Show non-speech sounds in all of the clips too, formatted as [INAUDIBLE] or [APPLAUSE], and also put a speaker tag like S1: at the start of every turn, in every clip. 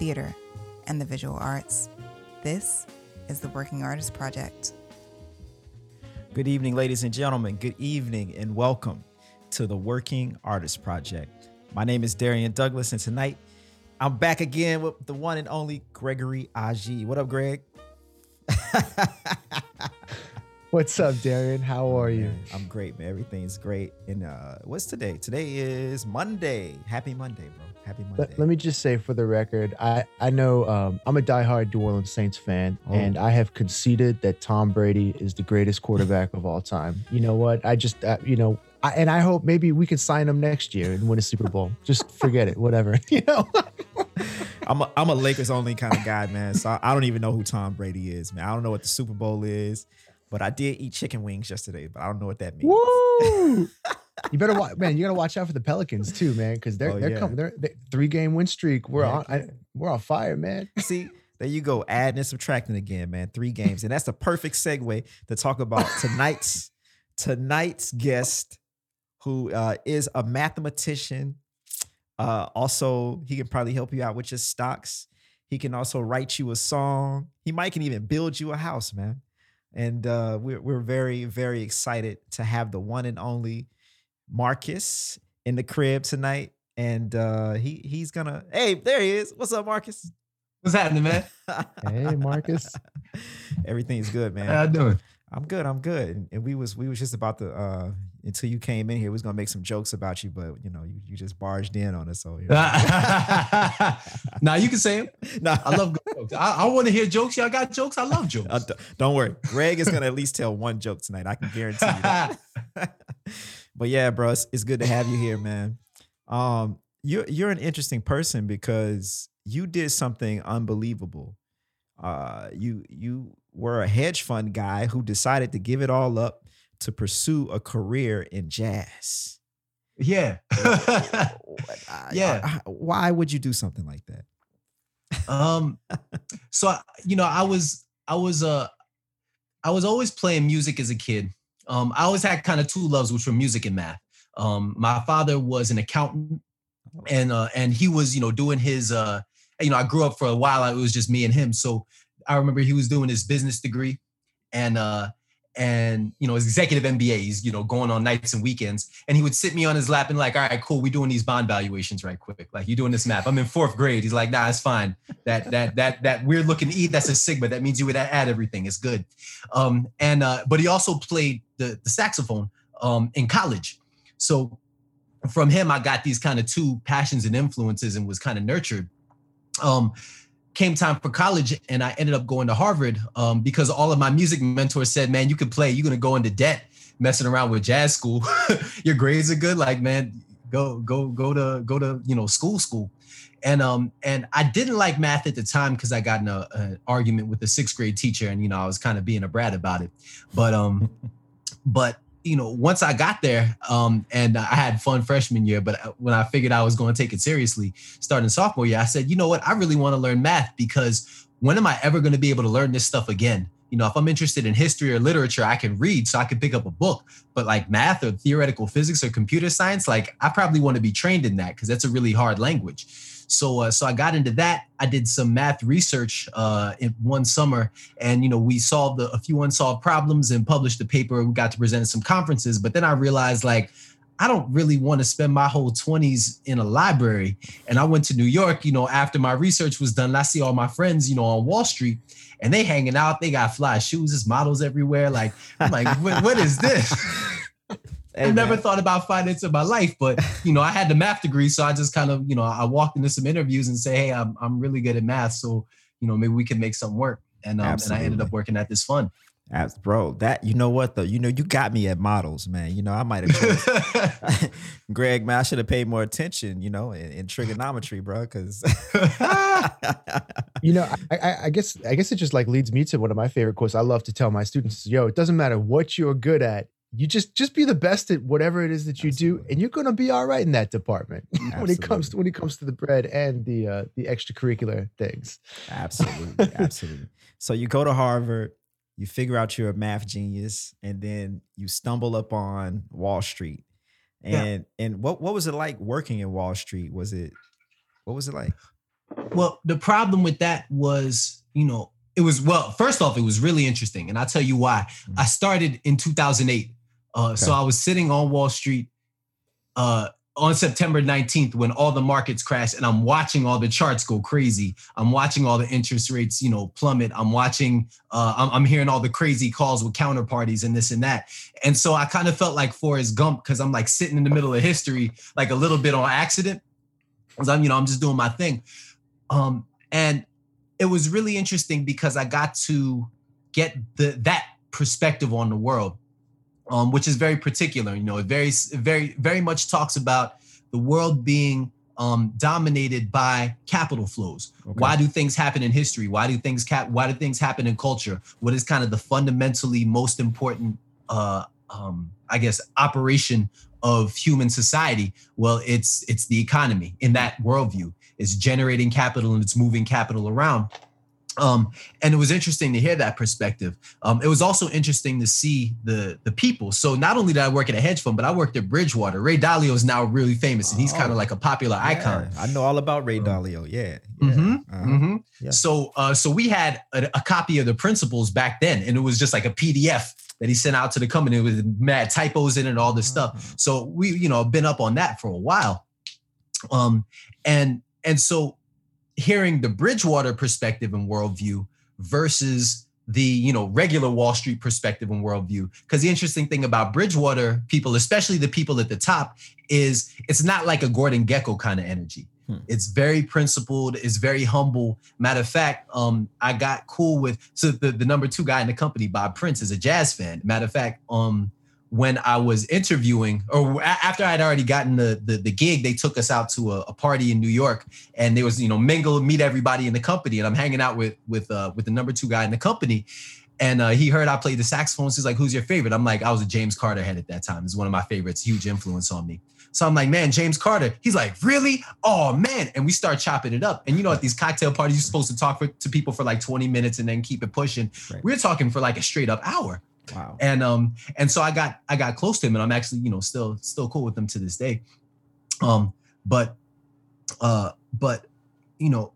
S1: theater, and the visual arts. This is the Working Artist Project.
S2: Good evening, ladies and gentlemen. Good evening and welcome to the Working Artist Project. My name is Darrian Douglas, and tonight I'm back again with the one and only Gregory Aji. What up, Greg? [LAUGHS]
S3: What's up, Darrian? How are you?
S2: I'm great, man. Everything's great. And uh, what's today? Today is Monday. Happy Monday, bro. Happy Monday.
S3: Let, let me just say for the record, I I know um, I'm a diehard New Orleans Saints fan,
S2: Oh.
S3: and I have conceded that Tom Brady is the greatest quarterback of all time. You know what? I just uh, you know. I, and I hope maybe we can sign him next year and win a Super Bowl. Just forget it, whatever. [LAUGHS] You know,
S2: I'm a, I'm a Lakers only kind of guy, man. So I, I don't even know who Tom Brady is, man. I don't know what the Super Bowl is, but I did eat chicken wings yesterday, but I don't know what that means.
S3: woo! [LAUGHS] You better watch, man. You gotta watch out for the Pelicans too, man, because they're
S2: Oh,
S3: they're
S2: yeah.
S3: coming. They're, they three game win streak. We're on. I, we're on fire, man. [LAUGHS]
S2: See, there you go, adding and subtracting again, man. Three games, and that's the perfect segue to talk about [LAUGHS] tonight's tonight's guest, who uh, is a mathematician. Uh, also, he can probably help you out with your stocks. He can also write you a song. He might can even build you a house, man. And uh, we're we're very very excited to have the one and only Marcus in the crib tonight. And uh, he he's gonna. Hey, there he is. What's up, Marcus?
S4: What's happening, man?
S3: Hey, Marcus. [LAUGHS]
S2: Everything's good, man.
S4: How y'all doing?
S2: I'm good. I'm good. And, and we was we was just about to uh until you came in here, we was gonna make some jokes about you, but you know, you, you just barged in on us. So here. [LAUGHS]
S4: now you can say them. [LAUGHS]
S2: nah,
S4: I love jokes. I, I want to hear jokes. Y'all got jokes? I love jokes. [LAUGHS]
S2: Uh, don't worry. Greg is gonna at least tell one joke tonight. I can guarantee you that. but yeah, bro, it's, it's good to have you here, man. Um, you're you're an interesting person because you did something unbelievable. Uh, you you were a hedge fund guy who decided to give it all up to pursue a career in jazz.
S4: yeah. [LAUGHS]
S2: I-
S4: Yeah.
S2: I- why would you do something like that?
S4: um. [LAUGHS] So I- you know, I was I was uh I was always playing music as a kid. Um, I always had kind of two loves, which were music and math. Um, my father was an accountant, and uh, and he was you know doing his uh, you know I grew up for a while. It was just me and him. So I remember he was doing his business degree, and uh, and you know his executive MBA. He's you know going on nights and weekends, and he would sit me on his lap and like, all right, cool, we doing these bond valuations right quick. Like you doing this math. I'm in fourth grade. He's like, nah, it's fine. That that that that weird looking E, that's a sigma. That means you would add everything. It's good. Um, and uh, but he also played the the saxophone um in college. So from him, I got these kind of two passions and influences and was kind of nurtured. Um, came time for college and I ended up going to Harvard um, because all of my music mentors said, man, you could play, you're gonna go into debt messing around with jazz school. [LAUGHS] Your grades are good, like man, go go go to go to you know school school. And um and I didn't like math at the time because I got in a, an argument with a sixth grade teacher and you know I was kind of being a brat about it. But um [LAUGHS] but you know once I got there um and I had fun freshman year, but uh, when I figured I was going to take it seriously starting sophomore year, I said, you know what, I really want to learn math because when am I ever going to be able to learn this stuff again? You know, if I'm interested in history or literature, I can read so I can pick up a book. But like math or theoretical physics or computer science, like I probably want to be trained in that because that's a really hard language. So, uh, so I got into that. I did some math research uh, in one summer, and you know, we solved a, few unsolved problems and published a paper. We got to present at some conferences, but then I realized like I don't really want to spend my whole 20s in a library. And I went to New York, you know, after my research was done. I see all my friends, you know, on Wall Street, and they hanging out. They got fly shoes, there's models everywhere. Like, I'm like, what, what is this? [LAUGHS]
S2: Hey,
S4: I've never thought about finance in my life, but [LAUGHS] you know, I had the math degree, so I just kind of, you know, I walked into some interviews and say, "Hey, I'm I'm really good at math, so you know, maybe we can make something work." And um, and I ended up working at this fund.
S2: As, bro, that you know what though? You know, you got me at models, man. You know, I might have [LAUGHS] [LAUGHS] Greg, man, I should have paid more attention, you know, in, in trigonometry, bro. Cause
S3: you know, I, I, I, guess I guess it just like leads me to one of my favorite quotes. I love to tell my students, yo, it doesn't matter what you're good at. You just just be the best at whatever it is that you Absolutely. do, and you're gonna be all right in that department [LAUGHS] when it comes to when it comes to the bread and the uh, the extracurricular things.
S2: Absolutely, [LAUGHS] absolutely. So you go to Harvard you figure out you're a math genius and then you stumble up on Wall Street. And yeah. and what what was it like working in Wall Street? Was it what was it like?
S4: Well, the problem with that was, you know, it was well, first off, it was really interesting. And I'll tell you why. Mm-hmm. I started in 2008. Uh, okay. so I was sitting on Wall Street uh on September 19th when all the markets crashed and I'm watching all the charts go crazy. I'm watching all the interest rates, you know, plummet. I'm watching, uh, I'm, I'm hearing all the crazy calls with counterparties and this and that. And so I kind of felt like Forrest Gump because I'm like sitting in the middle of history, like a little bit on accident. Because I'm, you know, I'm just doing my thing. Um, and it was really interesting because I got to get the that perspective on the world um, which is very particular. You know, it very, very, very much talks about the world being um, dominated by capital flows. Okay. Why do things happen in history? Why do things cap? Why do things happen in culture? What is kind of the fundamentally most important, uh, um, I guess, operation of human society? Well, it's it's the economy in that worldview. It's generating capital and it's moving capital around. Um, and it was interesting to hear that perspective. Um, it was also interesting to see the the people. So not only did I work at a hedge fund, but I worked at Bridgewater. Ray Dalio is now really famous, and he's oh, kind of like a popular yeah. icon.
S2: I know all about Ray Dalio. Yeah.
S4: yeah. Mm-hmm, uh-huh. mm-hmm. yeah. So uh, so we had a, a, copy of the principles back then, and it was just like a PDF that he sent out to the company with mad typos in it, and all this stuff. Mm-hmm. So we you know been up on that for a while. Um, and and so hearing the Bridgewater perspective and worldview versus the you know regular Wall Street perspective and worldview. Because the interesting thing about Bridgewater people, especially the people at the top, is it's not like a Gordon Gekko kind of energy. Hmm. It's very principled. It's very humble. Matter of fact, um, I got cool with so the, the number two guy in the company, Bob Prince, is a jazz fan. Matter of fact, um, when I was interviewing, or after I'd already gotten the, the, the gig, they took us out to a, a, party in New York, and there was you know mingle, meet everybody in the company, and I'm hanging out with with uh, with the number two guy in the company, and uh, he heard I played the saxophone. So he's like, "Who's your favorite?" I'm like, "I was a James Carter head at that time. It's one of my favorites, huge influence on me." So I'm like, "Man, James Carter." He's like, "Really? Oh man!" And we start chopping it up. And you know, at these cocktail parties, you're supposed to talk for, to people for like 20 minutes and then keep it pushing. Right. We're talking for like a straight up hour. Wow. And um and so I got I got close to him and I'm actually, you know, still still cool with him to this day. Um but uh but you know,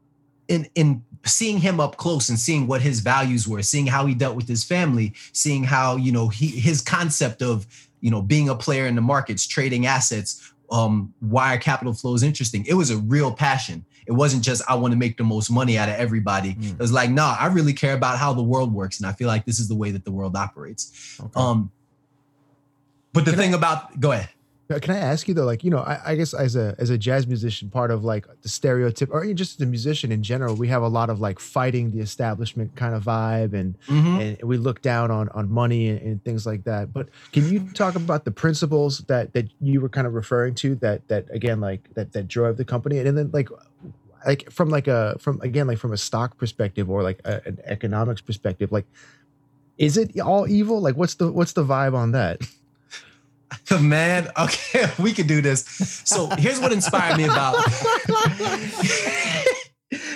S4: in in seeing him up close and seeing what his values were, seeing how he dealt with his family, seeing how, you know, he his concept of, you know, being a player in the markets, trading assets, um, why capital flow is interesting. It was a real passion. It wasn't just I want to make the most money out of everybody. Mm. It was like, nah, I really care about how the world works, and I feel like this is the way that the world operates. Okay. Um, but the Can thing I, about go ahead.
S3: Can I ask you though, like you know, I, I, guess as a as a jazz musician, part of like the stereotype, or just the musician in general, we have a lot of like fighting the establishment kind of vibe, and mm-hmm. and we look down on on money and, and, things like that. But can you talk about the principles that that you were kind of referring to that that again like that that drove the company, and then like like from like a from again like from a stock perspective or like a, an economics perspective, like is it all evil? Like what's the what's the vibe on that? [LAUGHS]
S4: Man, okay, [LAUGHS] we could do this. So here's what inspired me about. [LAUGHS]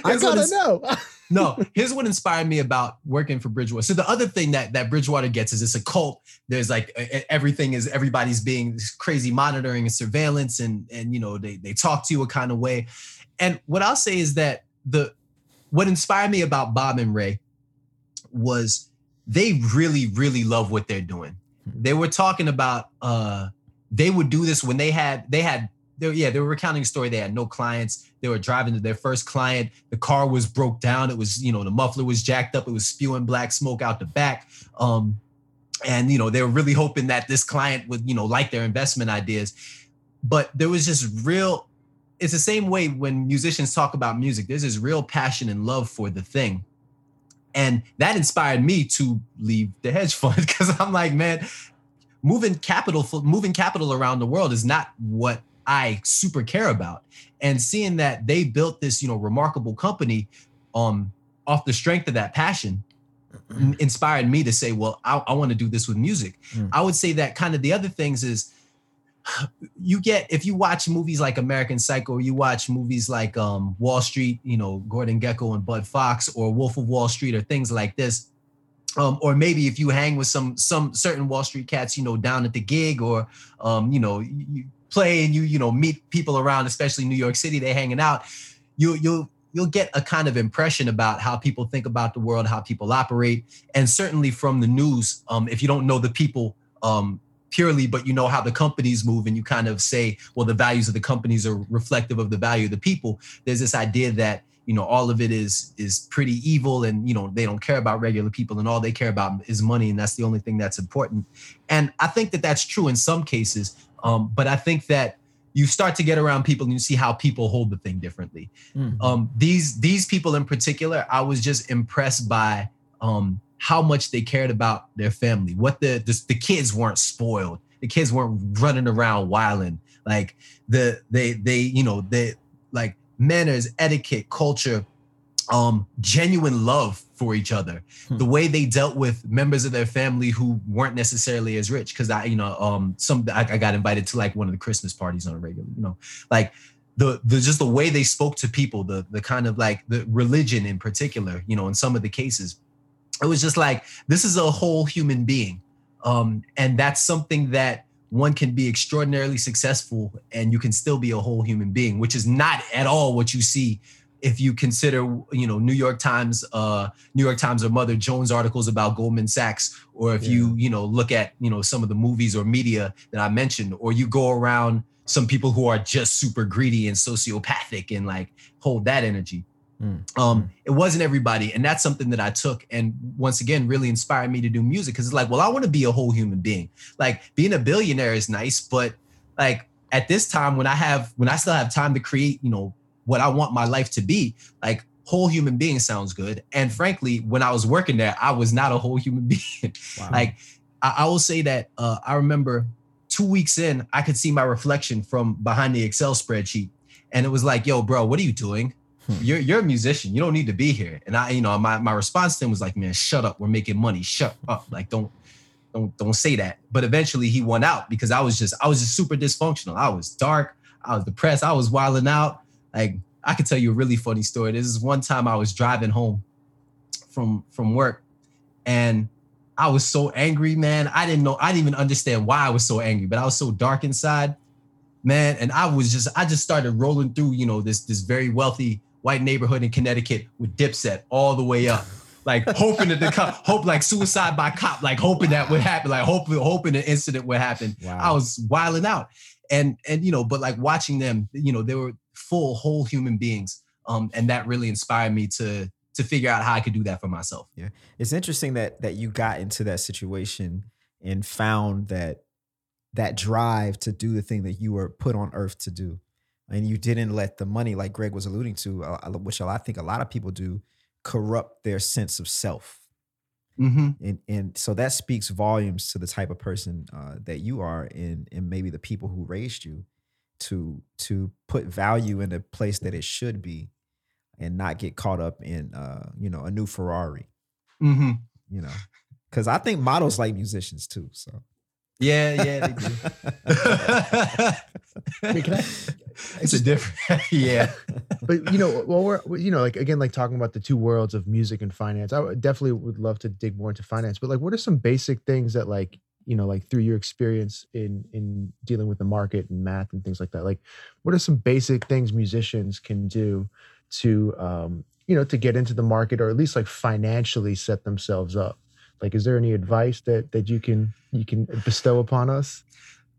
S3: I gotta know.
S4: no, here's what inspired me about working for Bridgewater. So the other thing that that Bridgewater gets is it's a cult. There's like everything is everybody's being crazy monitoring and surveillance, and and you know they they talk to you a kind of way. And what I'll say is that the what inspired me about Bob and Ray was they really really love what they're doing. They were talking about uh they would do this when they had they had they, yeah they were recounting a story. They had no clients. They were driving to their first client. The car was broke down. It was you know the muffler was jacked up. It was spewing black smoke out the back. Um and you know they were really hoping that this client would you know like their investment ideas. But there was just real it's the same way when musicians talk about music there's this real passion and love for the thing And that inspired me to leave the hedge fund [LAUGHS] because I'm like, man, moving capital moving capital around the world is not what I super care about. And seeing that they built this, you know, remarkable company um off the strength of that passion inspired me to say, well, I, I want to do this with music. Mm. I would say that kind of the other things is you get if you watch movies like American Psycho, you watch movies like um, Wall Street, you know, Gordon Gekko and Bud Fox, or Wolf of Wall Street, or things like this. Um, or maybe if you hang with some some certain Wall Street cats, you know, down at the gig, or um, you know, you play and you you know meet people around, especially New York City, they hanging out. You you'll you'll get a kind of impression about how people think about the world, how people operate, and certainly from the news. Um, if you don't know the people um, purely, but you know how the companies move, and you kind of say, well, the values of the companies are reflective of the value of the people. There's this idea that you know all of it is is pretty evil, and you know they don't care about regular people, and all they care about is money, and that's the only thing that's important. And I think that that's true in some cases, um, but I think that you start to get around people and you see how people hold the thing differently. Mm-hmm. Um, these these people in particular, I was just impressed by um, how much they cared about their family. What the, the the kids weren't spoiled. The kids weren't running around wilding. Like the they they you know they like manners, etiquette, culture, um, genuine love for each other. Hmm. The way they dealt with members of their family who weren't necessarily as rich. Cause I, you know, um, some I, I got invited to like one of the Christmas parties on a regular, you know, like the the just the way they spoke to people, the the kind of like the religion in particular, you know, in some of the cases, it was just like this is a whole human being. Um, and that's something that one can be extraordinarily successful and you can still be a whole human being, which is not at all what you see if you consider you know new york times uh new york times or mother jones articles about goldman sachs or if yeah. you you know look at you know some of the movies or media that i mentioned or you go around some people who are just super greedy and sociopathic and like hold that energy mm. um it wasn't everybody and that's something that i took and once again really inspired me to do music because it's like well i want to be a whole human being like being a billionaire is nice but like at this time when i have when i still have time to create you know what I want my life to be. Like whole human being sounds good. And frankly, when I was working there, I was not a whole human [LAUGHS] being. Wow. like I, I, will say that uh, I remember two weeks in, I could see my reflection from behind the Excel spreadsheet. And it was like, yo, bro, what are you doing? Hmm. You're you're a musician. You don't need to be here. And I, you know, my, my response to him was like, man, shut up. We're making money. Shut up. Like, don't don't don't say that. But eventually he won out because I was just I was just super dysfunctional. I was dark. I was depressed. I was wilding out. Like I could tell you a really funny story. This is one time I was driving home from from work and I was so angry, man. I didn't know, I didn't even understand why I was so angry, but I was so dark inside, man. And I was just, I just started rolling through, you know, this this very wealthy white neighborhood in Connecticut with Dipset all the way up. Like hoping that the cop, [LAUGHS] hope like suicide by cop, like hoping that would happen, like hoping, hoping an incident would happen. Wow. I was wilding out and and you know but like watching them you know they were full whole human beings um and that really inspired me to to figure out how i could do that for myself
S2: yeah it's interesting that that you got into that situation and found that that drive to do the thing that you were put on earth to do and you didn't let the money like greg was alluding to uh, which i think a lot of people do corrupt their sense of self Mm-hmm. And and so that speaks volumes to the type of person uh, that you are, and and maybe the people who raised you, to to put value in the place that it should be, and not get caught up in uh, you know a new Ferrari. Mm-hmm. You know, because I think models like musicians too. So
S4: yeah, yeah, they do. [LAUGHS] Wait, can I, [LAUGHS] it's a different, [LAUGHS] yeah.
S3: But you know, well, we're you know, like again, like talking about the two worlds of music and finance. I definitely would love to dig more into finance. But like, what are some basic things that like you know, like through your experience in in dealing with the market and math and things like that? Like, what are some basic things musicians can do to um, you know to get into the market or at least like financially set themselves up? Like, is there any advice that that you can you can bestow upon us?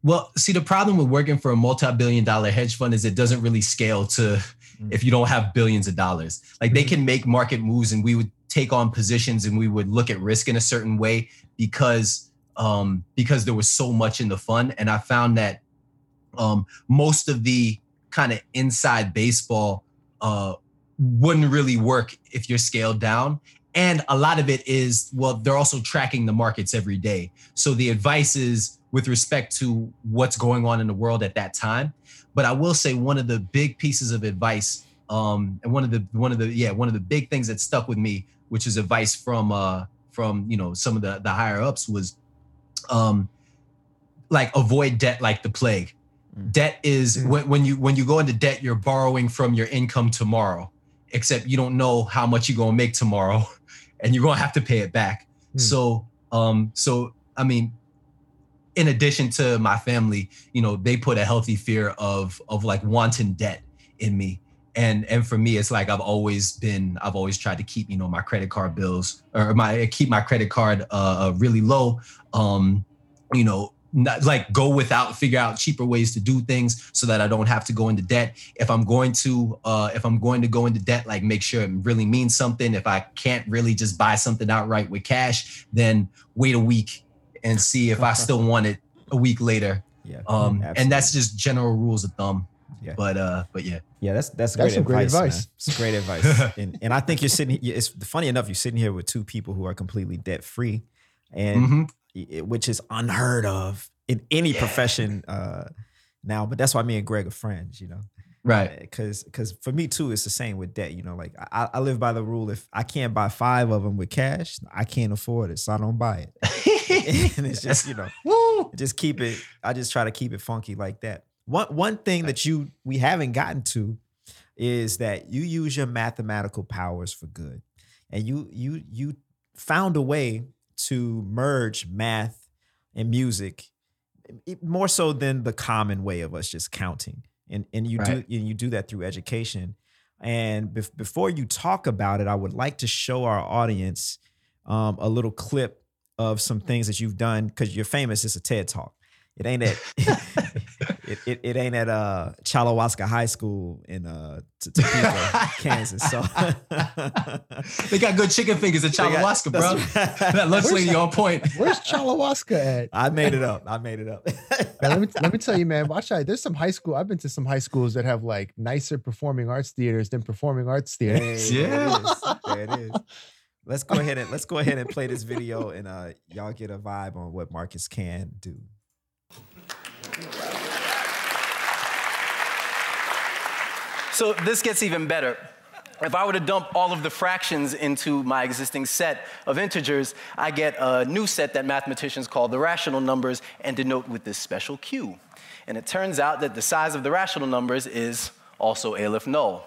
S4: Well, see, the problem with working for a multi-billion dollar hedge fund is it doesn't really scale to mm-hmm. if you don't have billions of dollars. Like they mm-hmm. can make market moves and we would take on positions and we would look at risk in a certain way because um because there was so much in the fund. And I found that um most of the kind of inside baseball uh wouldn't really work if you're scaled down
S5: and a lot of it is well, they're also tracking the markets every day. So the advice is with respect to what's going on in the world at that time. But I will say one of the big pieces of advice, um, and one of the one of the yeah one of the big things that stuck with me, which is advice from uh, from you know some of the the higher ups was, um, like avoid debt like the plague. Mm. Debt is mm. when, when you when you go into debt, you're borrowing from your income tomorrow, except you don't know how much you're gonna make tomorrow, [LAUGHS] and you're gonna have to pay it back. Mm. So um, so I mean, in addition to my family, you know, they put a healthy fear of of like wanting debt in me. And and for me, it's like I've always been, I've always tried to keep, you know, my credit card bills or my keep my credit card uh really low. Um, you know, not, like go without figure out cheaper ways to do things so that I don't have to go into debt. If I'm going to uh if I'm going to go into debt, like make sure it really means something. If I can't really just buy something outright with cash, then wait a week and see if I [LAUGHS] still want it a week later.
S2: Yeah.
S5: Um, and that's just general rules of thumb. Yeah. But uh, but yeah.
S2: Yeah, that's that's, that's great, advice, great advice. It's great [LAUGHS] advice. and and I think you're sitting. It's funny enough. You're sitting here with two people who are completely debt free, and mm-hmm. Which is unheard of in any yeah. profession uh, now. But that's why me and Greg are friends. You know.
S5: Right.
S2: Because because for me too, it's the same with debt. You know, like I, I live by the rule: if I can't buy five of them with cash, I can't afford it, so I don't buy it. [LAUGHS] and it's just you know, [LAUGHS] just keep it. I just try to keep it funky like that. One one thing that you we haven't gotten to is that you use your mathematical powers for good, and you you you found a way to merge math and music more so than the common way of us just counting and and you right. do and you do that through education and bef- before you talk about it i would like to show our audience um, a little clip of some things that you've done because you're famous. It's a TED talk. It ain't at [LAUGHS] [LAUGHS] it, it, it, ain't at uh Chalawaska High School in uh Topeka, [LAUGHS] Kansas. So
S5: they got good chicken fingers at Chalawaska, bro. that looks like on point.
S3: Where's Chalawaska at?
S2: I made it up. I made it up.
S3: let me let me tell you, man. Watch out. There's some high school. I've been to some high schools that have like nicer performing arts theaters than performing arts theaters.
S2: Hey, yeah, there it is. There it is. Let's go ahead and let's go ahead and play this video and uh y'all get a vibe on what Marcus can do.
S4: So this gets even better. If I were to dump all of the fractions into my existing set of integers, I get a new set that mathematicians call the rational numbers and denote with this special Q. And it turns out that the size of the rational numbers is also Aleph null.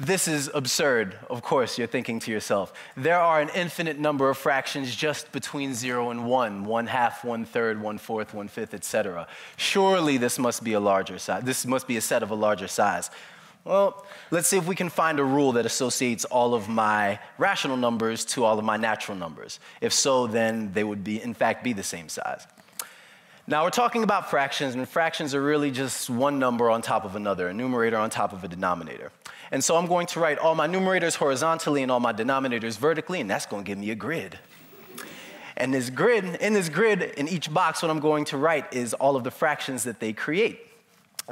S4: This is absurd, of course, you're thinking to yourself. There are an infinite number of fractions just between zero and one, one half, one third, one fourth, one fifth, etc. Surely this must be a larger size. This must be a set of a larger size. Well, let's see if we can find a rule that associates all of my rational numbers to all of my natural numbers. If so, then they would be, in fact, be the same size. Now, we're talking about fractions, and fractions are really just one number on top of another, a numerator on top of a denominator. And so I'm going to write all my numerators horizontally and all my denominators vertically, and that's going to give me a grid. And this grid, in this grid, in each box, what I'm going to write is all of the fractions that they create.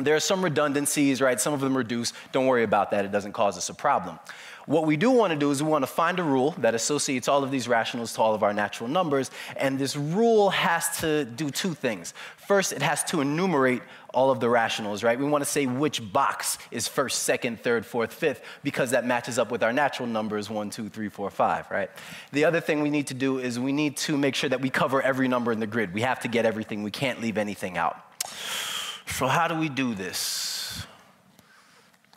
S4: There are some redundancies, right? Some of them reduce. Don't worry about that. It doesn't cause us a problem. What we do want to do is we want to find a rule that associates all of these rationals to all of our natural numbers. And this rule has to do two things. First, it has to enumerate all of the rationals, right? We want to say which box is first, second, third, fourth, fifth, because that matches up with our natural numbers one, two, three, four, five, right? The other thing we need to do is we need to make sure that we cover every number in the grid. We have to get everything, we can't leave anything out. So, how do we do this?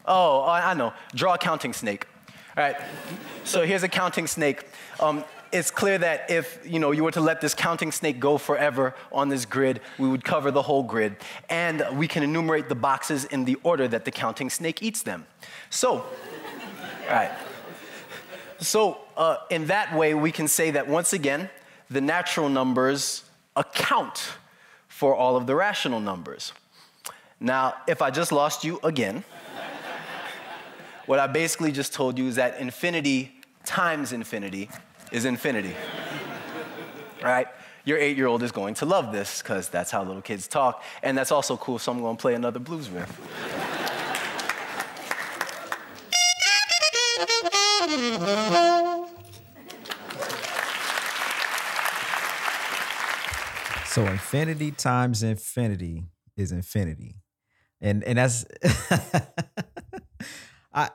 S4: Oh, I know. Draw a counting snake. All right, so here's a counting snake. Um, it's clear that if you know you were to let this counting snake go forever on this grid, we would cover the whole grid, and we can enumerate the boxes in the order that the counting snake eats them. So, all right. So uh, in that way, we can say that once again, the natural numbers account for all of the rational numbers. Now, if I just lost you again. What I basically just told you is that infinity times infinity is infinity. right? Your eight year old is going to love this because that's how little kids talk. And that's also cool, so I'm going to play another blues riff.
S2: So infinity times infinity is infinity, and and [LAUGHS] I,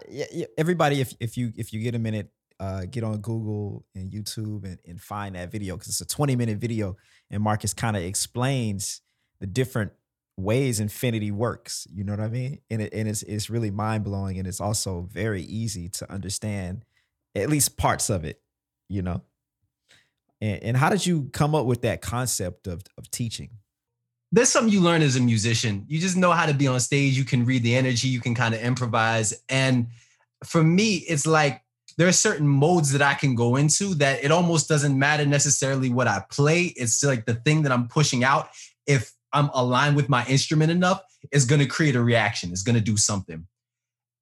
S2: everybody. If if you if you get a minute, uh, get on Google and YouTube and, and find that video because it's a twenty minute video, and Marcus kind of explains the different ways infinity works. You know what I mean? And it and it's it's really mind blowing, and it's also very easy to understand, at least parts of it. You know. And, and how did you come up with that concept of of teaching?
S4: There's something you learn as a musician. You just know how to be on stage. You can read the energy. You can kind of improvise. And for me, it's like there are certain modes that I can go into that it almost doesn't matter necessarily what I play. It's like the thing that I'm pushing out. If I'm aligned with my instrument enough, is going to create a reaction. It's going to do something.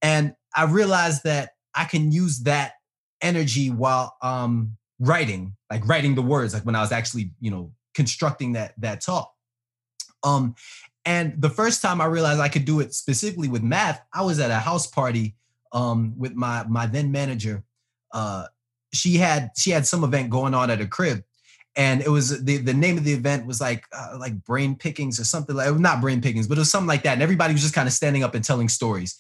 S4: And I realized that I can use that energy while um writing, like writing the words, like when I was actually, you know, constructing that that talk. Um, and the first time I realized I could do it specifically with math, I was at a house party um, with my my then manager. Uh, she had she had some event going on at a crib, and it was the the name of the event was like uh, like brain pickings or something like not brain pickings, but it was something like that. And everybody was just kind of standing up and telling stories.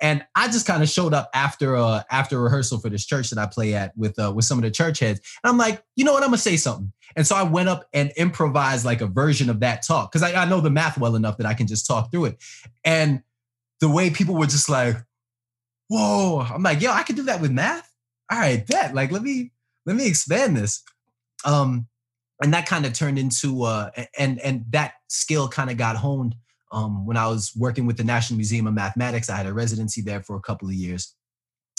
S4: And I just kind of showed up after uh after rehearsal for this church that I play at with uh with some of the church heads. And I'm like, you know what, I'm gonna say something. And so I went up and improvised like a version of that talk because I, I know the math well enough that I can just talk through it. And the way people were just like, whoa, I'm like, yo, I can do that with math. All right, bet. Like, let me let me expand this. Um, and that kind of turned into uh and and that skill kind of got honed um, when I was working with the National Museum of Mathematics. I had a residency there for a couple of years.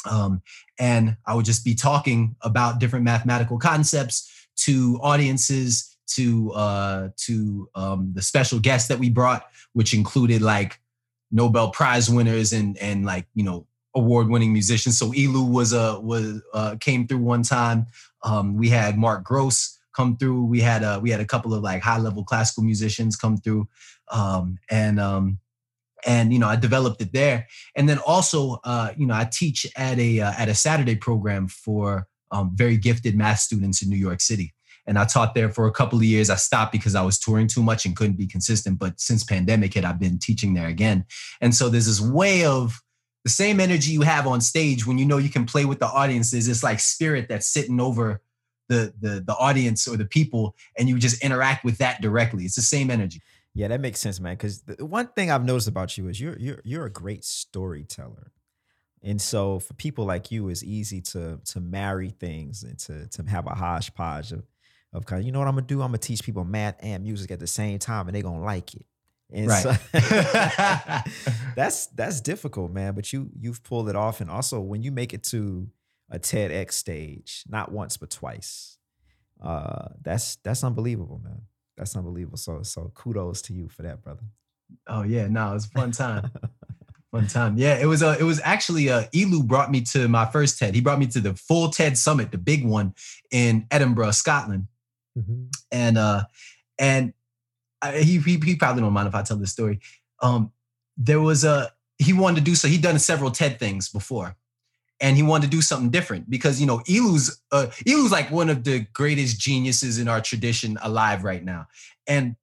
S4: Um, and I would just be talking about different mathematical concepts to audiences, to uh, to um, the special guests that we brought, which included like Nobel Prize winners and and like you know award-winning musicians. So ELEW was a was uh, came through one time. Um, we had Mark Gross come through. We had a we had a couple of like high-level classical musicians come through um, and um, and you know I developed it there. And then also, uh, you know, I teach at a uh, at a Saturday program for um, very gifted math students in New York City. And I taught there for a couple of years. I stopped because I was touring too much and couldn't be consistent. But since pandemic hit, I've been teaching there again. And so there's this way of the same energy you have on stage when you know you can play with the audiences. It's like spirit that's sitting over the the the audience or the people, and you just interact with that directly. It's the same energy.
S2: Yeah, that makes sense, man. Because the one thing I've noticed about you is you're you're you're a great storyteller, and so for people like you, it's easy to to marry things and to to have a hodgepodge of of kind. Of, you know what I'm gonna do? I'm gonna teach people math and music at the same time, and they're gonna like it. And right. so [LAUGHS] [LAUGHS] that's that's difficult, man. But you you've pulled it off, and also when you make it to a TEDx stage, not once but twice, uh, that's that's unbelievable, man that's unbelievable. So so kudos to you for that, brother.
S4: Oh yeah, no, it was a fun time. [LAUGHS] fun time. Yeah, it was. Uh, it was actually. Uh, ELEW brought me to my first TED. He brought me to the full TED Summit, the big one in Edinburgh, Scotland. Mm-hmm. And uh, and I, he, he he probably don't mind if I tell this story. Um, there was a he wanted to do so. He'd done several TED things before, and he wanted to do something different because you know ELEW's uh, ELEW's like one of the greatest geniuses in our tradition alive right now, and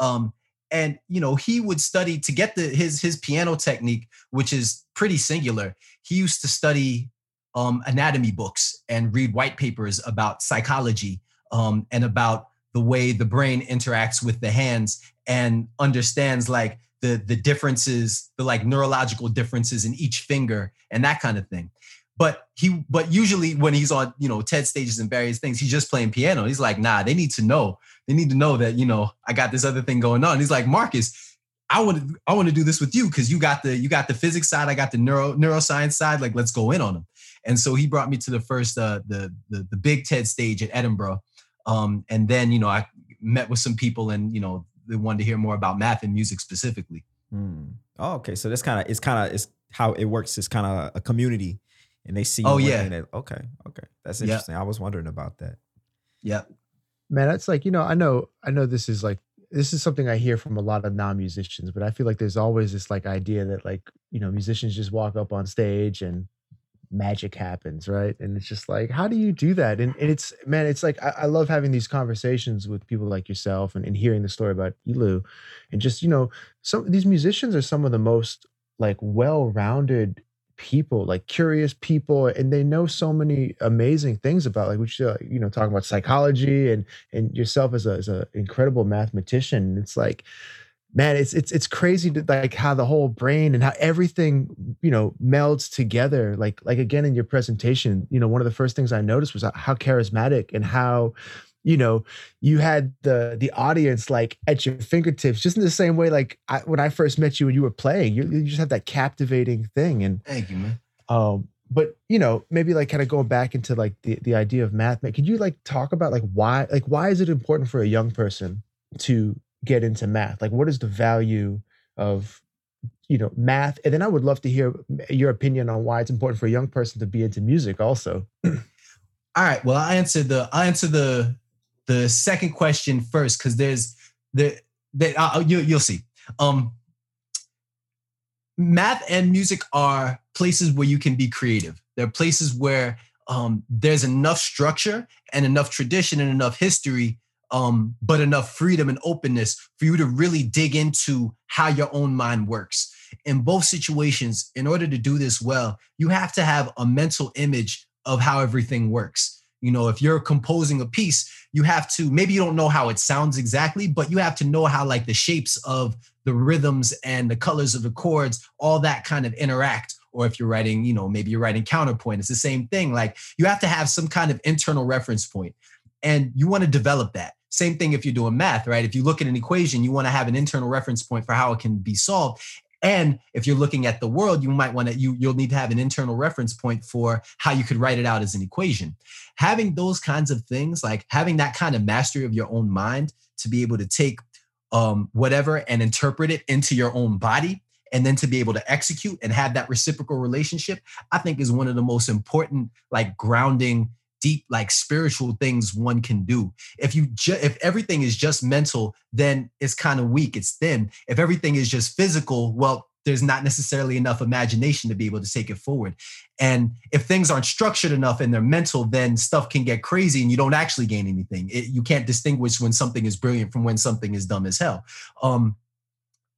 S4: um and you know he would study to get the his his piano technique, which is pretty singular. He used to study um, anatomy books and read white papers about psychology um, and about the way the brain interacts with the hands and understands like the the differences, the like neurological differences in each finger and that kind of thing. But he, but usually when he's on, you know, TED stages and various things, he's just playing piano. He's like, nah, they need to know. They need to know that, you know, I got this other thing going on. He's like, Marcus, I want to, I want to do this with you because you got the, you got the physics side, I got the neuro neuroscience side. Like, let's go in on them. And so he brought me to the first, uh, the the the big TED stage at Edinburgh. Um, and then, you know, I met with some people and, you know, they wanted to hear more about math and music specifically.
S2: Hmm. Oh, okay. So that's kind of it's kind of it's how it works. It's kind of a community, and they see.
S4: Oh yeah.
S2: okay. Okay. That's interesting. Yep. I was wondering about that.
S4: Yeah.
S3: Man, that's like you know I know I know this is like this is something I hear from a lot of non-musicians, but I feel like there's always this like idea that like you know musicians just walk up on stage and magic happens, right? And it's just like, how do you do that? And, and it's man, it's like I, I love having these conversations with people like yourself and, and hearing the story about ELEW, and just you know, some these musicians are some of the most like well-rounded people, like curious people, and they know so many amazing things about like which uh, you know talking about psychology and and yourself as a as an incredible mathematician. It's like man, it's it's it's crazy to like how the whole brain and how everything you know melds together. Like like again in your presentation, you know, one of the first things I noticed was how charismatic and how you know you had the the audience like at your fingertips just in the same way like I, when i first met you and you were playing you, you just have that captivating thing and
S4: thank you man
S3: um but you know maybe like kind of going back into like the, the idea of math man. could you like talk about like why like why is it important for a young person to get into math? Like what is the value of you know math? And then i would love to hear your opinion on why it's important for a young person to be into music also.
S4: All right well i answered the i answered the the second question first because there's the that uh, you, you'll see. Um math and music are places where you can be creative. They're places where um, there's enough structure and enough tradition and enough history um, but enough freedom and openness for you to really dig into how your own mind works. In both situations in order to do this well you have to have a mental image of how everything works. You know if you're composing a piece you have to maybe you don't know how it sounds exactly but you have to know how like the shapes of the rhythms and the colors of the chords all that kind of interact. Or if you're writing you know maybe you're writing counterpoint it's the same thing. Like you have to have some kind of internal reference point and you want to develop that. Same thing if you're doing math right? If you look at an equation you want to have an internal reference point for how it can be solved. And if you're looking at the world, you might want to you you'll need to have an internal reference point for how you could write it out as an equation. Having those kinds of things, like having that kind of mastery of your own mind to be able to take um, whatever and interpret it into your own body and then to be able to execute and have that reciprocal relationship i think is one of the most important like grounding deep like spiritual things one can do. If you ju- if everything is just mental then it's kind of weak it's thin. If everything is just physical well there's not necessarily enough imagination to be able to take it forward. And if things aren't structured enough and they're mental then stuff can get crazy and you don't actually gain anything. It, you can't distinguish when something is brilliant from when something is dumb as hell. Um,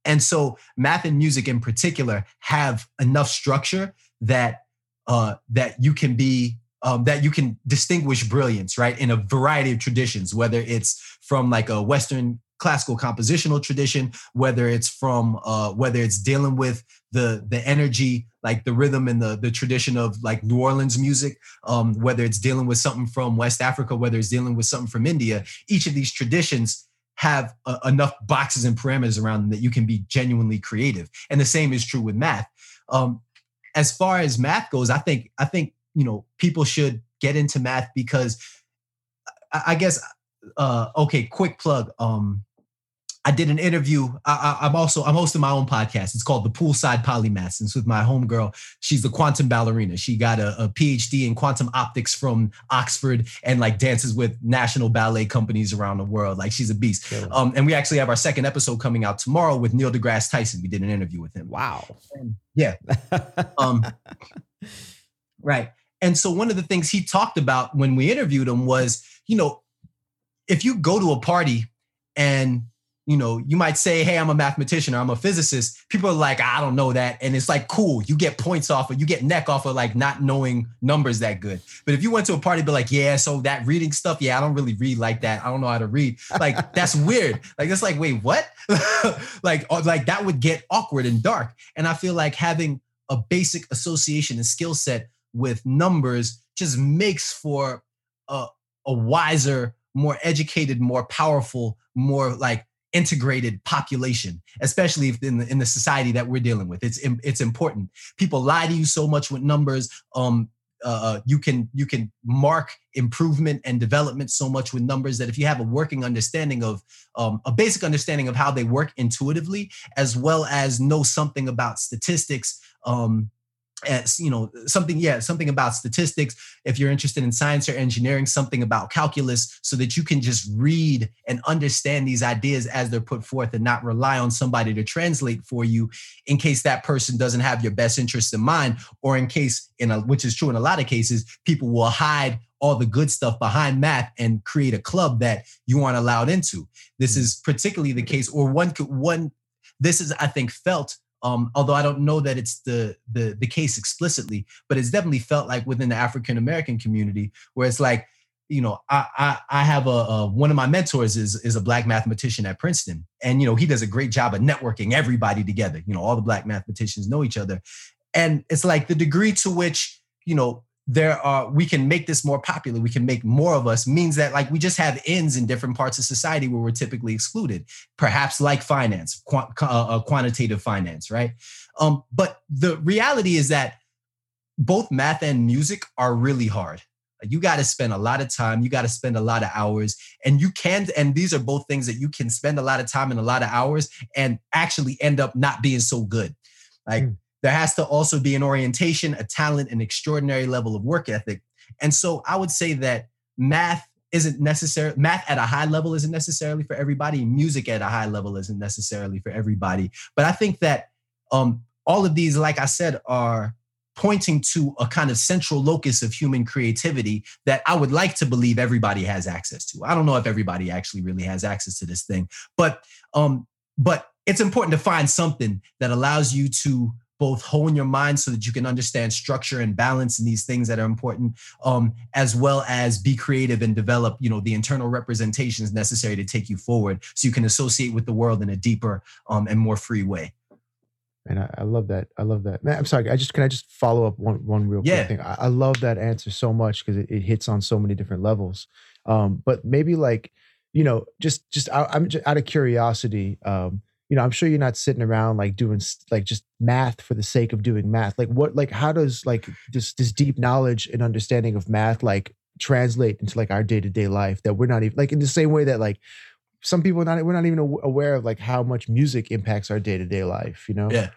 S4: and so math and music in particular have enough structure that uh, that you can be um, that you can distinguish brilliance, right, in a variety of traditions, whether it's from like a Western classical compositional tradition, whether it's from uh, whether it's dealing with the the energy, like the rhythm and the the tradition of like New Orleans music, um, whether it's dealing with something from West Africa, whether it's dealing with something from India, each of these traditions have uh, enough boxes and parameters around them that you can be genuinely creative. And the same is true with math. Um, as far as math goes, I think I think you know people should get into math because I, I guess uh, okay, quick plug. Um, I did an interview. I, am also I'm hosting my own podcast. It's called the Poolside Polymaths. And it's with my homegirl. She's the quantum ballerina. She got a, a, PhD in quantum optics from Oxford and like dances with national ballet companies around the world. Like she's a beast. Um, and we actually have our second episode coming out tomorrow with Neil deGrasse Tyson. We did an interview with him.
S2: Wow.
S4: And yeah. [LAUGHS] um, [LAUGHS] right. And so one of the things he talked about when we interviewed him was, you know, if you go to a party and you know, you might say, Hey, I'm a mathematician or I'm a physicist. People are like, I don't know that. And it's like, cool, you get points off of, you get neck off of like not knowing numbers that good. But if you went to a party, be like, yeah, so that reading stuff, yeah, I don't really read like that. I don't know how to read. Like, [LAUGHS] that's weird. Like, it's like, wait, what? [LAUGHS] like, uh, like that would get awkward and dark. And I feel like having a basic association and skill set with numbers just makes for a, a wiser, more educated, more powerful, more like integrated population, especially if in the, in the society that we're dealing with. It's it's important. People lie to you so much with numbers. Um, uh, you can you can mark improvement and development so much with numbers that if you have a working understanding of um, a basic understanding of how they work intuitively, as well as know something about statistics, um, as you know something yeah something about statistics if you're interested in science or engineering something about calculus so that you can just read and understand these ideas as they're put forth and not rely on somebody to translate for you in case that person doesn't have your best interest in mind or in case in a which is true in a lot of cases people will hide all the good stuff behind math and create a club that you aren't allowed into this mm. is particularly the case or one could one this is i think felt um, although I don't know that it's the, the the case explicitly, but it's definitely felt like within the African American community where it's like, you know, I I, I have a, a, one of my mentors is is a black mathematician at Princeton, and you know he does a great job of networking everybody together. You know, all the black mathematicians know each other, and it's like the degree to which you know there are we can make this more popular we can make more of us means that like we just have ends in different parts of society where we're typically excluded. Perhaps like finance uh, uh, quantitative finance right? Um, but the reality is that both math and music are really hard. You got to spend a lot of time you got to spend a lot of hours and you can and these are both things that you can spend a lot of time and a lot of hours and actually end up not being so good. Like mm there has to also be an orientation, a talent, an extraordinary level of work ethic. And so I would say that math isn't necessary math at a high level isn't necessarily for everybody. Music at a high level isn't necessarily for everybody. But i think that um, all of these like i said are pointing to a kind of central locus of human creativity that i would like to believe everybody has access to. I don't know if everybody actually really has access to this thing but um but it's important to find something that allows you to both hone your mind so that you can understand structure and balance and these things that are important um, as well as be creative and develop you know the internal representations necessary to take you forward so you can associate with the world in a deeper um, and more free way
S3: and I, I, love that. I love that. Man, I'm sorry. I just can I just follow up one one real yeah. quick thing. I, I love that answer so much because it, it, hits on so many different levels. Um, but maybe like you know, just just I, am just out of curiosity. Um, you know, I'm sure you're not sitting around like doing like just math for the sake of doing math. Like what, like how does like this this deep knowledge and understanding of math like translate into like our day to day life that we're not even like in the same way that like some people not we're not even aware of like how much music impacts our day to day life. You know?
S4: Yeah.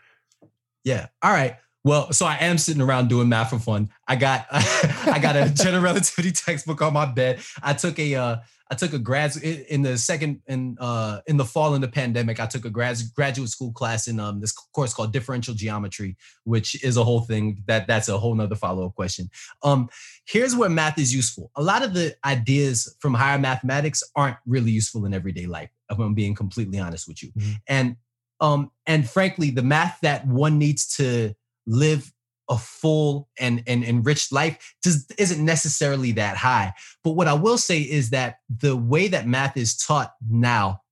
S4: Yeah. All right. Well, so I am sitting around doing math for fun. I got [LAUGHS] I got a general [LAUGHS] relativity textbook on my bed. I took a uh, I took a grad in the second in uh in the fall in the pandemic. I took a grad graduate school class in um this course called differential geometry, which is a whole thing that that's a whole nother follow up question. Um, here's where math is useful. A lot of the ideas from higher mathematics aren't really useful in everyday life. If I'm being completely honest with you, mm-hmm. and um and frankly, the math that one needs to live a full and, and enriched life just isn't necessarily that high. But what I will say is that the way that math is taught now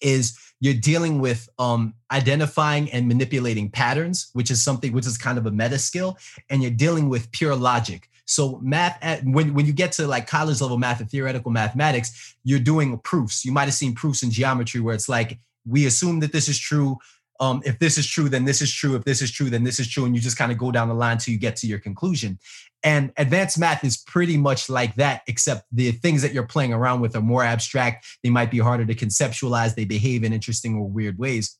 S4: is you're dealing with um, identifying and manipulating patterns, which is something which is kind of a meta skill, and you're dealing with pure logic. So math at when when you get to like college level math and theoretical mathematics, you're doing proofs. You might have seen proofs in geometry where it's like we assume that this is true um, if this is true, then this is true. If this is true, then this is true. And you just kind of go down the line till you get to your conclusion. And advanced math is pretty much like that, except the things that you're playing around with are more abstract. They might be harder to conceptualize. They behave in interesting or weird ways.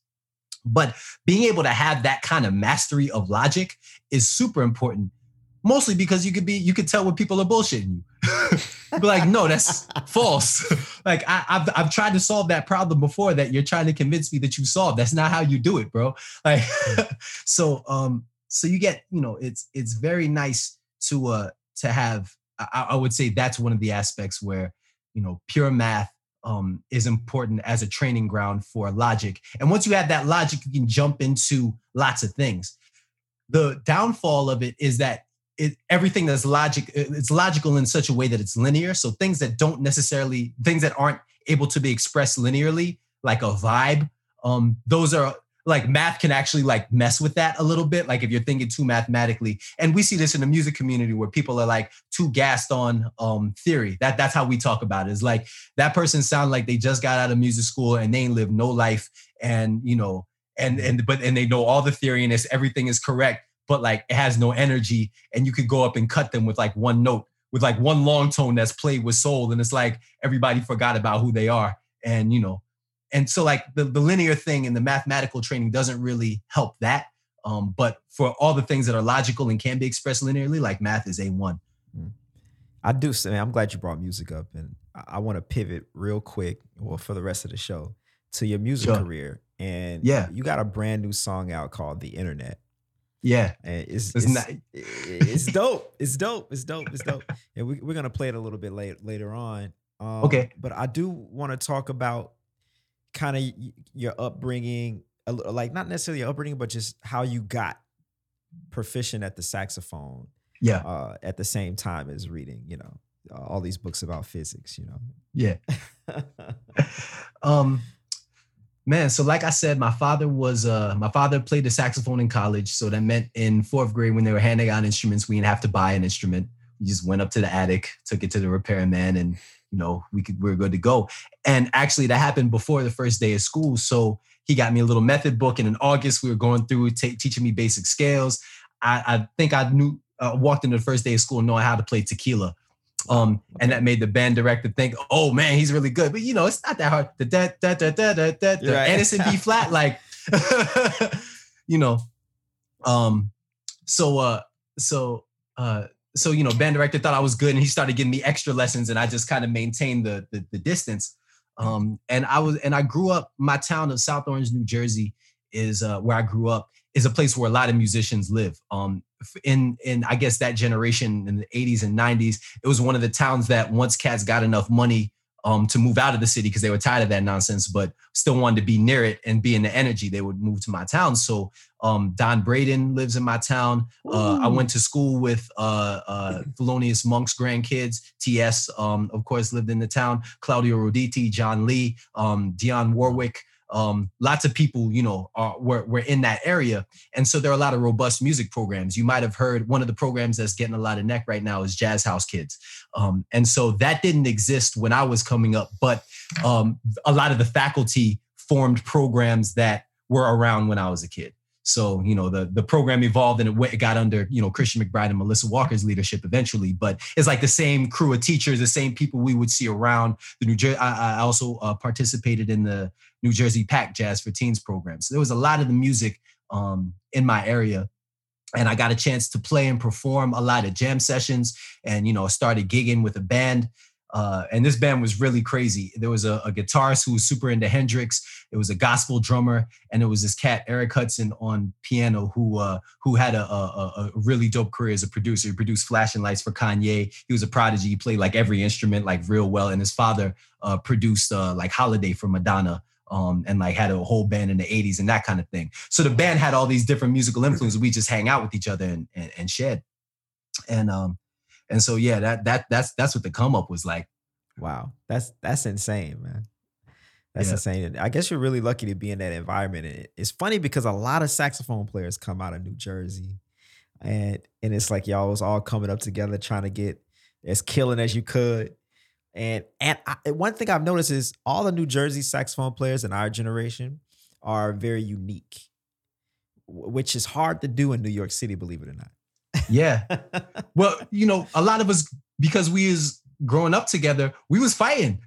S4: But being able to have that kind of mastery of logic is super important mostly because you could be you could tell when people are bullshitting you. [LAUGHS] be like, no, that's false. [LAUGHS] like I, have I've tried to solve that problem before that you're trying to convince me that you solved. That's not how you do it, bro. [LAUGHS] Like, so um, so you get you know it's it's very nice to uh to have. I, I would say that's one of the aspects where you know pure math um, is important as a training ground for logic. And once you have that logic, you can jump into lots of things. The downfall of it is that it, everything that's logic it's logical in such a way that it's linear. So things that don't necessarily things that aren't able to be expressed linearly like a vibe um those are like math can actually like mess with that a little bit like if you're thinking too mathematically. And we see this in the music community where people are like too gassed on um theory. That that's how we talk about it. Is like that person sound like they just got out of music school and they ain't lived no life and you know and and but and they know all the theory and it's everything is correct but like it has no energy and you could go up and cut them with like one note with like one long tone that's played with soul and it's like everybody forgot about who they are and you know and so like the, the linear thing and the mathematical training doesn't really help that Um, but for all the things that are logical and can be expressed linearly, like math is A1.
S2: I do say, I'm glad you brought music up, and I, I want to pivot real quick, well, for the rest of the show, to your music
S4: Sure.
S2: career. And
S4: Yeah.
S2: you got a brand new song out called "The Internet,"
S4: Yeah.
S2: and it's
S4: It's
S2: it's,
S4: not-
S2: it's dope. It's dope. It's dope. It's dope. And we, we're gonna play it a little bit later later on. Um,
S4: Okay.
S2: But I do want to talk about kind of your upbringing, like not necessarily your upbringing, but just how you got proficient at the saxophone
S4: Yeah.
S2: uh, at the same time as reading, you know, all these books about physics, you know.
S4: Yeah. [LAUGHS] um man so like i said my father was uh my father played the saxophone in college so that meant in fourth grade when they were handing out instruments we didn't have to buy an instrument. We just went up to the attic took it to the repairman and you know we could we were good to go. And actually that happened before the first day of school so he got me a little method book and in august we were going through ta teaching me basic scales. I i think i knew uh, walked into the first day of school knowing how to play tequila um, and that made the band director think, "Oh man, he's really good." But you know, it's not that hard. The da da da da da da, da.
S2: Right.
S4: and it's in B [LAUGHS] flat, like [LAUGHS] you know. Um, so uh, so uh, so you know, band director thought I was good, and he started giving me extra lessons, and I just kind of maintained the, the the distance. Um, and I was and I grew up. My town of South Orange, New Jersey, is uh, where I grew up. Is a place where a lot of musicians live. Um, in in I guess that generation in the 80s and 90s, it was one of the towns that once cats got enough money um, to move out of the city because they were tired of that nonsense, but still wanted to be near it and be in the energy, they would move to my town. So um, Don Braden lives in my town. Uh, I went to school with uh, uh, Thelonious Monk's grandkids. T.S. Um, of course lived in the town. Claudio Roditi, John Lee, um, Dionne Warwick. Um, lots of people, you know, are, were, were in that area. And so there are a lot of robust music programs. You might have heard one of the programs that's getting a lot of neck right now is Jazz House Kids. Um, and so that didn't exist when I was coming up, but um, a lot of the faculty formed programs that were around when I was a kid. So you know the the program evolved and it, went, it got under you know Christian McBride and Melissa Walker's leadership eventually. But it's like the same crew of teachers, the same people we would see around the New Jersey. I, I also uh, participated in the New Jersey PAC Jazz for Teens program. So there was a lot of the music um, in my area and I got a chance to play and perform a lot of jam sessions, and you know, started gigging with a band. Uh, and this band was really crazy. There was a, a guitarist who was super into Hendrix. It was a gospel drummer, and it was this cat Eric Hudson on piano who uh, who had a, a, a really dope career as a producer. He produced flashing lights for Kanye. He was a prodigy. He played like every instrument like real well. And his father uh, produced uh, like Holiday for Madonna um, and like had a whole band in the 80s and that kind of thing. So the band had all these different musical influences. We just hang out with each other and and, and shed. And um and so yeah, that that that's that's what the come up was like.
S2: Wow, that's that's insane, man. That's
S4: Yeah.
S2: insane. I guess you're really lucky to be in that environment. And It's funny because a lot of saxophone players come out of New Jersey, and and it's like y'all was all coming up together trying to get as killing as you could. And and I, one thing I've noticed is all the New Jersey saxophone players in our generation are very unique, which is hard to do in New York City, believe it or not.
S4: Yeah. [LAUGHS] well, you know, a lot of us because we is growing up together, we was fighting.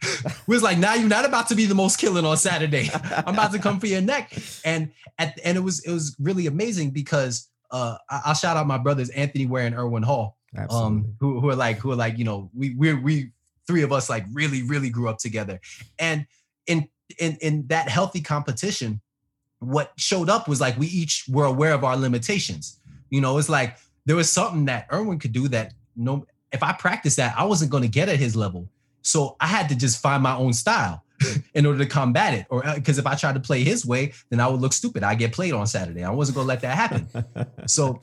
S4: we was like, now you're not about to be the most killing on Saturday. I'm about to come for your neck. And at and it was it was really amazing because uh I- I'll shout out my brothers Anthony Ware and Erwin Hall.
S2: Absolutely.
S4: um who, who are like who are like you know we we we three of us like really really grew up together and in in in that healthy competition what showed up was like we each were aware of our limitations you know it's like there was something that Erwin could do that no if I practiced that I wasn't going to get at his level so I had to just find my own style [LAUGHS] in order to combat it or because if I tried to play his way then I would look stupid I get played on Saturday I wasn't going to let that happen [LAUGHS] so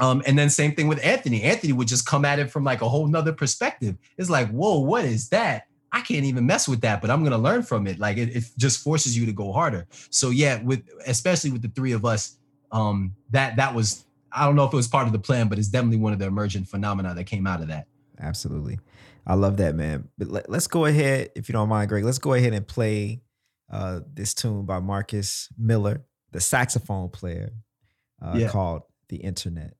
S4: um, and then same thing with Anthony. Anthony would just come at it from like a whole nother perspective. It's like, whoa, what is that? I can't even mess with that, but I'm gonna learn from it. Like it, it just forces you to go harder. So yeah, with especially with the three of us, um, that that was I don't know if it was part of the plan, but it's definitely one of the emergent phenomena that came out of that.
S2: Absolutely. I love that, man. But let, us go ahead, if you don't mind, Greg, let's go ahead and play uh, this tune by Marcus Miller, the saxophone player, uh,
S4: Yeah.
S2: called The Internet.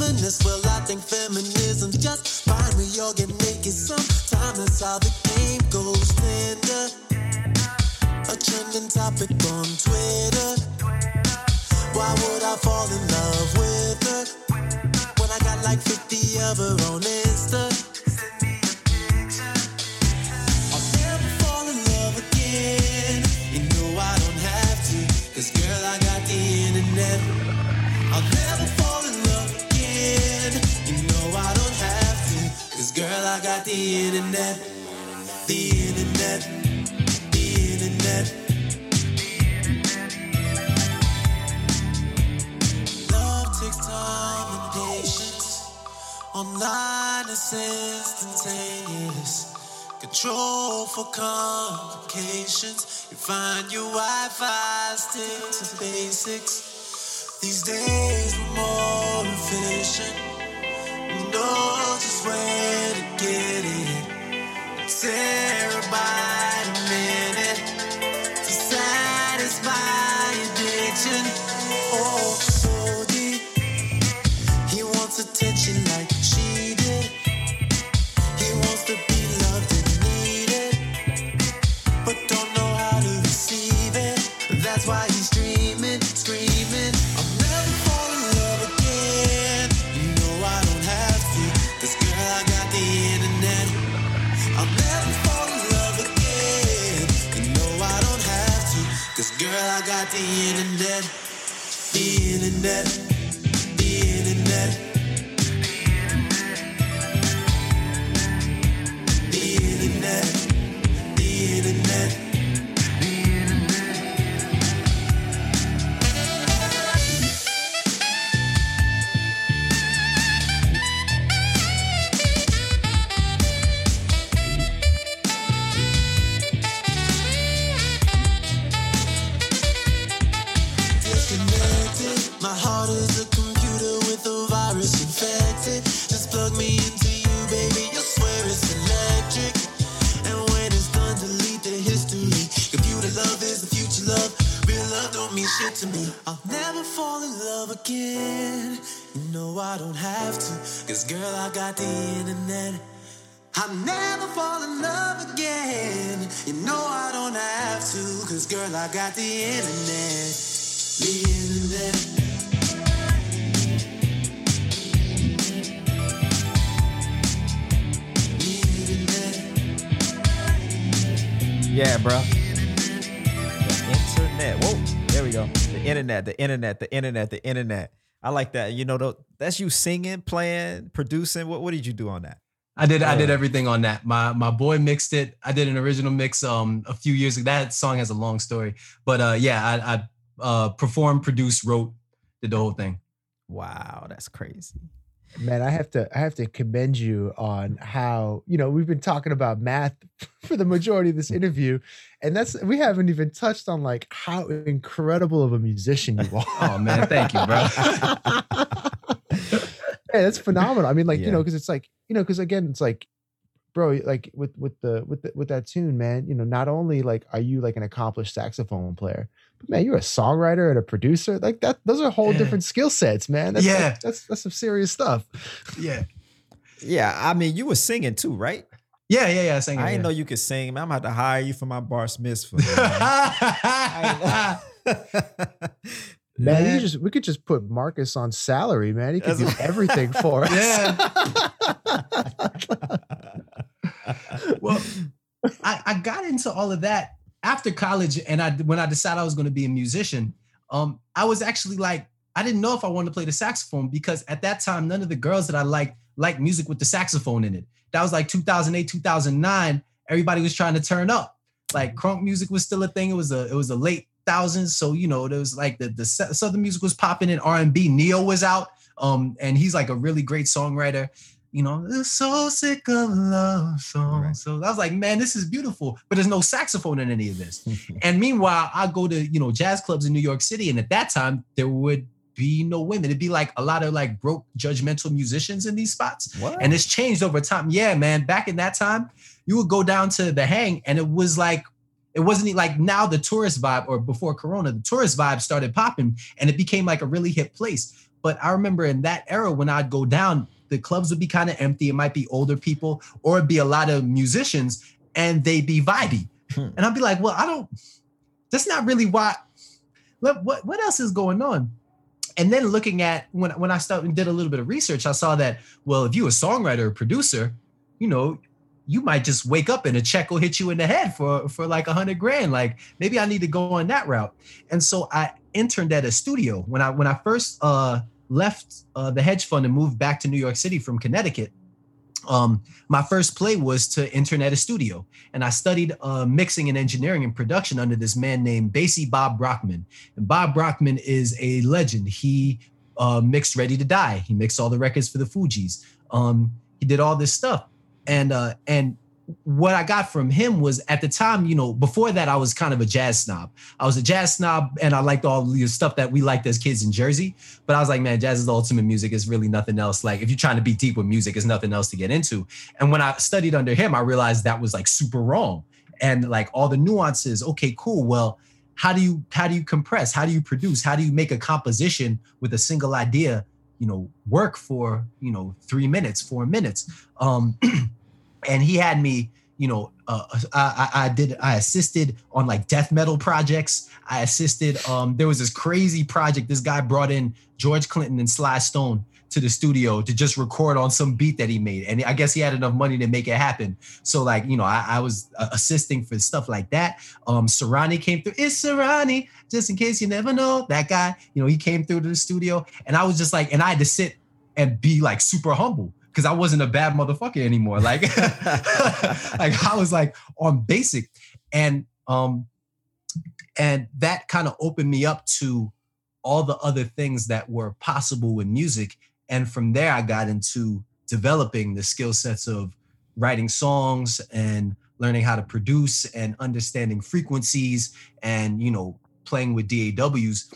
S6: Feminist. Well, I think feminism's just fine. We all get naked sometime. That's how the game goes. Tinder, a trending topic on Twitter. Why would I fall in love with her when I got like 50 of her on Insta? I got the internet. The internet. The internet. Love takes time and patience. Online is instantaneous. Control for complications. You find your Wi-Fi stick to basics. These days we're more efficient. Know just where to get it. The internet. The internet. Got the internet. The internet.
S2: Yeah, bro. The internet. Whoa, there we go. The internet, the internet, the internet, the internet. I like that. You know, that's you singing, playing, producing. What what did you do on that?
S4: I did I did everything on that. My my boy mixed it. I did an original mix um a few years ago. That song has a long story. But uh yeah, I I uh performed, produced, wrote, did the whole thing.
S2: Wow, that's crazy.
S3: Man, I have to I have to commend you on how, you know, we've been talking about math [LAUGHS] for the majority of this interview. And that's we haven't even touched on like how incredible of a musician you are. [LAUGHS]
S4: Oh man, thank you, bro. [LAUGHS]
S3: yeah, that's phenomenal. I mean, like, you know, because it's like, you know, because again, it's like, bro, like with with the with the, with that tune, man, you know, not only like are you like an accomplished saxophone player, but man, you're a songwriter and a producer. Like that, those are whole
S4: Yeah.
S3: different skill sets, man. That's,
S4: Yeah.
S3: that's, that's that's some serious stuff.
S4: yeah.
S2: Yeah, I mean, you were singing too, right?
S4: Yeah, yeah, yeah. Singing.
S2: I didn't
S4: yeah.
S2: know you could sing. Man, I'm about to hire you for my bar mitzvah. [LAUGHS] [LAUGHS] man.
S3: Man,
S4: Yeah.
S3: you just we could just put Marcus on salary, man. He could do [LAUGHS] everything for us.
S4: Yeah. [LAUGHS] well, I, I got into all of that after college, and I when I decided I was going to be a musician, um, I was actually like, I didn't know if I wanted to play the saxophone because at that time, none of the girls that I liked liked music with the saxophone in it. That was like 2008, 2009. Everybody was trying to turn up. Like crunk music was still a thing. It was a it was a late thousands. So you know, there was like the the southern music was popping and B. Ne-Yo was out, um, and he's like a really great songwriter. you know, so sick of love songs.
S2: Right.
S4: So I was like, man, this is beautiful, but there's no saxophone in any of this. [LAUGHS] and meanwhile, I go to, you know, jazz clubs in New York City. And at that time, there would be no women. It'd be like a lot of like broke, judgmental musicians in these spots.
S2: what?
S4: And it's changed over time. Yeah, man. Back in that time, you would go down to the hang and it was like, it wasn't like now the tourist vibe or before Corona, the tourist vibe started popping and it became like a really hip place. But I remember in that era when I'd go down, the clubs would be kind of empty. It might be older people or it'd be a lot of musicians and they'd be vibey.
S2: Hmm.
S4: And I'd be like, well, I don't, that's not really why. What, what, what else is going on? And then looking at when, when I started and did a little bit of research, I saw that, well, if you a songwriter or producer, you know, you might just wake up and a check will hit you in the head for for like a hundred grand. Like maybe I need to go on that route. And so I interned at a studio when I when I first uh, left uh, the hedge fund and moved back to New York City from Connecticut. Um, my first play was to intern at a studio, and I studied uh, mixing and engineering and production under this man named Bassy Bob Brockman. And Bob Brockman is a legend. He uh, mixed Ready to Die. He mixed all the records for the Fugees. Um, he did all this stuff, and uh, and what I got from him was at the time, you know, before that, I was kind of a jazz snob. I was a jazz snob and I liked all the stuff that we liked as kids in Jersey. But I was like, man, jazz is the ultimate music. It's really nothing else. Like, if you're trying to be deep with music, it's nothing else to get into. And when I studied under him, I realized that was like super wrong. And like all the nuances, okay, cool. Well, how do you how do you compress? How do you produce? How do you make a composition with a single idea, you know, work for, you know, three minutes, four minutes? Um, [CLEARS THROAT] and he had me you know uh, I, I I did i assisted on like death metal projects. I assisted um there was this crazy project this guy brought in george clinton and sly stone to the studio to just record on some beat that he made. And i guess he had enough money to make it happen. So like you know i, I was uh, assisting for stuff like that. Um sarani came through. It's sarani just in case you never know that guy. You know he came through to the studio. And i was just like and i had to sit and be like super humble because I wasn't a bad motherfucker anymore. Like, [LAUGHS] like I was like on basic, and um, and that kind of opened me up to all the other things that were possible with music. And from there, I got into developing the skill sets of writing songs and learning how to produce and understanding frequencies and you know playing with DAWs.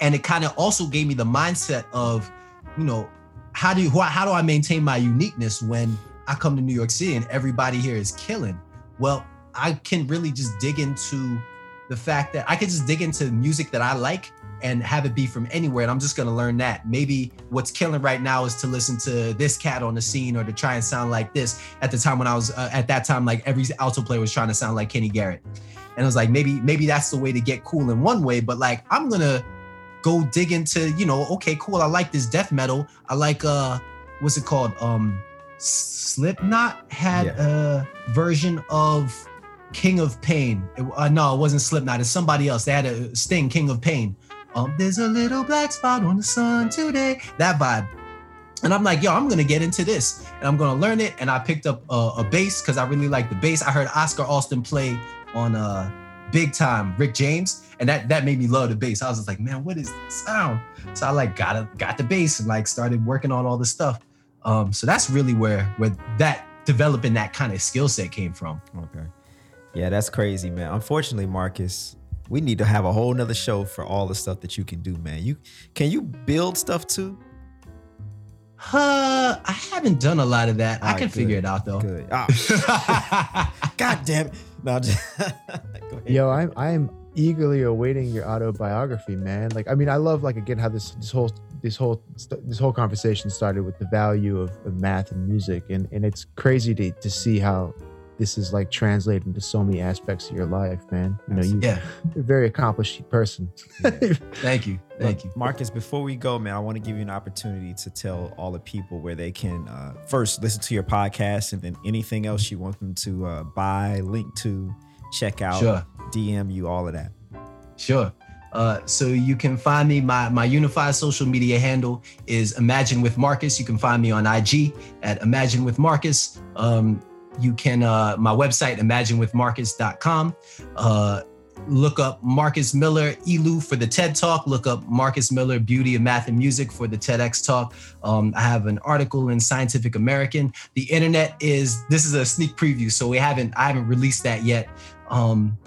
S4: And it kind of also gave me the mindset of, you know, how do you how do I maintain my uniqueness when I come to New York City and everybody here is killing? Well, I can really just dig into the fact that I can just dig into music that I like and have it be from anywhere. And I'm just gonna learn that. Maybe what's killing right now is to listen to this cat on the scene or to try and sound like this. At the time when I was uh, at that time, like every alto player was trying to sound like Kenny Garrett, and I was like, maybe maybe that's the way to get cool in one way. But like I'm gonna go dig into, you know, okay, cool. I like this death metal. I like uh what's it called? Um Slipknot had
S2: Yeah.
S4: a version of King of Pain. It- uh, no, it wasn't Slipknot. It's somebody else. They had a Sting, King of Pain. Um, there's a little black spot on the sun today. That vibe. And I'm like, yo, I'm gonna get into this, and I'm gonna learn it. And I picked up a, a bass because I really like the bass. I heard Oscar Alston play on uh big time Rick James, and that that made me love the bass. I was just like, man, what is this sound? So I like got a, got the bass and like started working on all this stuff. Um, so that's really where where that developing that kind of skill set came from.
S2: Okay. Yeah, that's crazy, man. Unfortunately, Marcus, we need to have a whole nother show for all the stuff that you can do, man. You can you build stuff too?
S4: Uh, I haven't done a lot of that. I
S2: Alright,
S4: can
S2: good,
S4: figure it out though.
S2: Good. Ah, [LAUGHS] [LAUGHS] God damn it. No, just, [LAUGHS] go ahead.
S3: Yo, I'm I'm eagerly awaiting your autobiography, man. Like, I mean, I love like again how this this whole this whole this whole conversation started with the value of, of math and music, and and it's crazy to to see how this is like translated into so many aspects of your life, man. You know, you,
S4: Yeah.
S3: you're a very accomplished person.
S4: Thank you. [LAUGHS] Thank
S2: Look,
S4: you.
S2: Marcus, before we go, man, I want to give you an opportunity to tell all the people where they can uh, first listen to your podcast and then anything else you want them to uh, buy, link to, check out,
S4: Sure.
S2: DM you, all of that.
S4: Sure. Uh, so you can find me. My my unified social media handle is Imagine with Marcus. You can find me on IG at Imagine with Marcus. Um, you can uh, my website imaginewithmarcus.com. Uh, look up Marcus Miller ELEW for the TED Talk. Look up Marcus Miller Beauty of Math and Music for the TEDx Talk. Um, I have an article in Scientific American. The internet is this is a sneak preview, so we haven't I haven't released that yet. Um,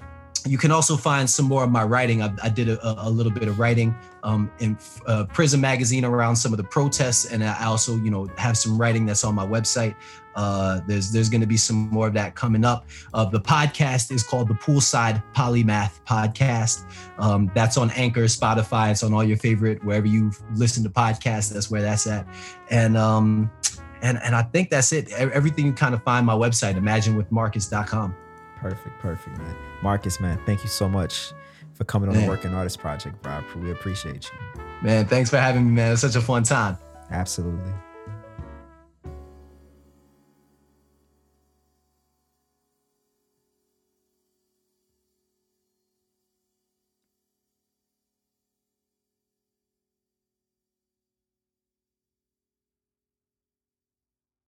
S4: you can also find some more of my writing. I, I did a, a, little bit of writing um, in uh, Prism magazine around some of the protests, and I also, you know, have some writing that's on my website. Uh, there's there's going to be some more of that coming up. Uh, the podcast is called the Poolside Polymath Podcast. Um, that's on Anchor, Spotify. It's on all your favorite wherever you listen to podcasts. That's where that's at. And um, and and I think that's it. Everything you kind of find my website, imaginewithmarcus.com.
S2: Perfect, perfect, man. Marcus, man, thank you so much for coming on man. the Working Artist Project, bro. We appreciate you.
S4: Man, thanks for having me, man. It's such a fun time.
S2: Absolutely.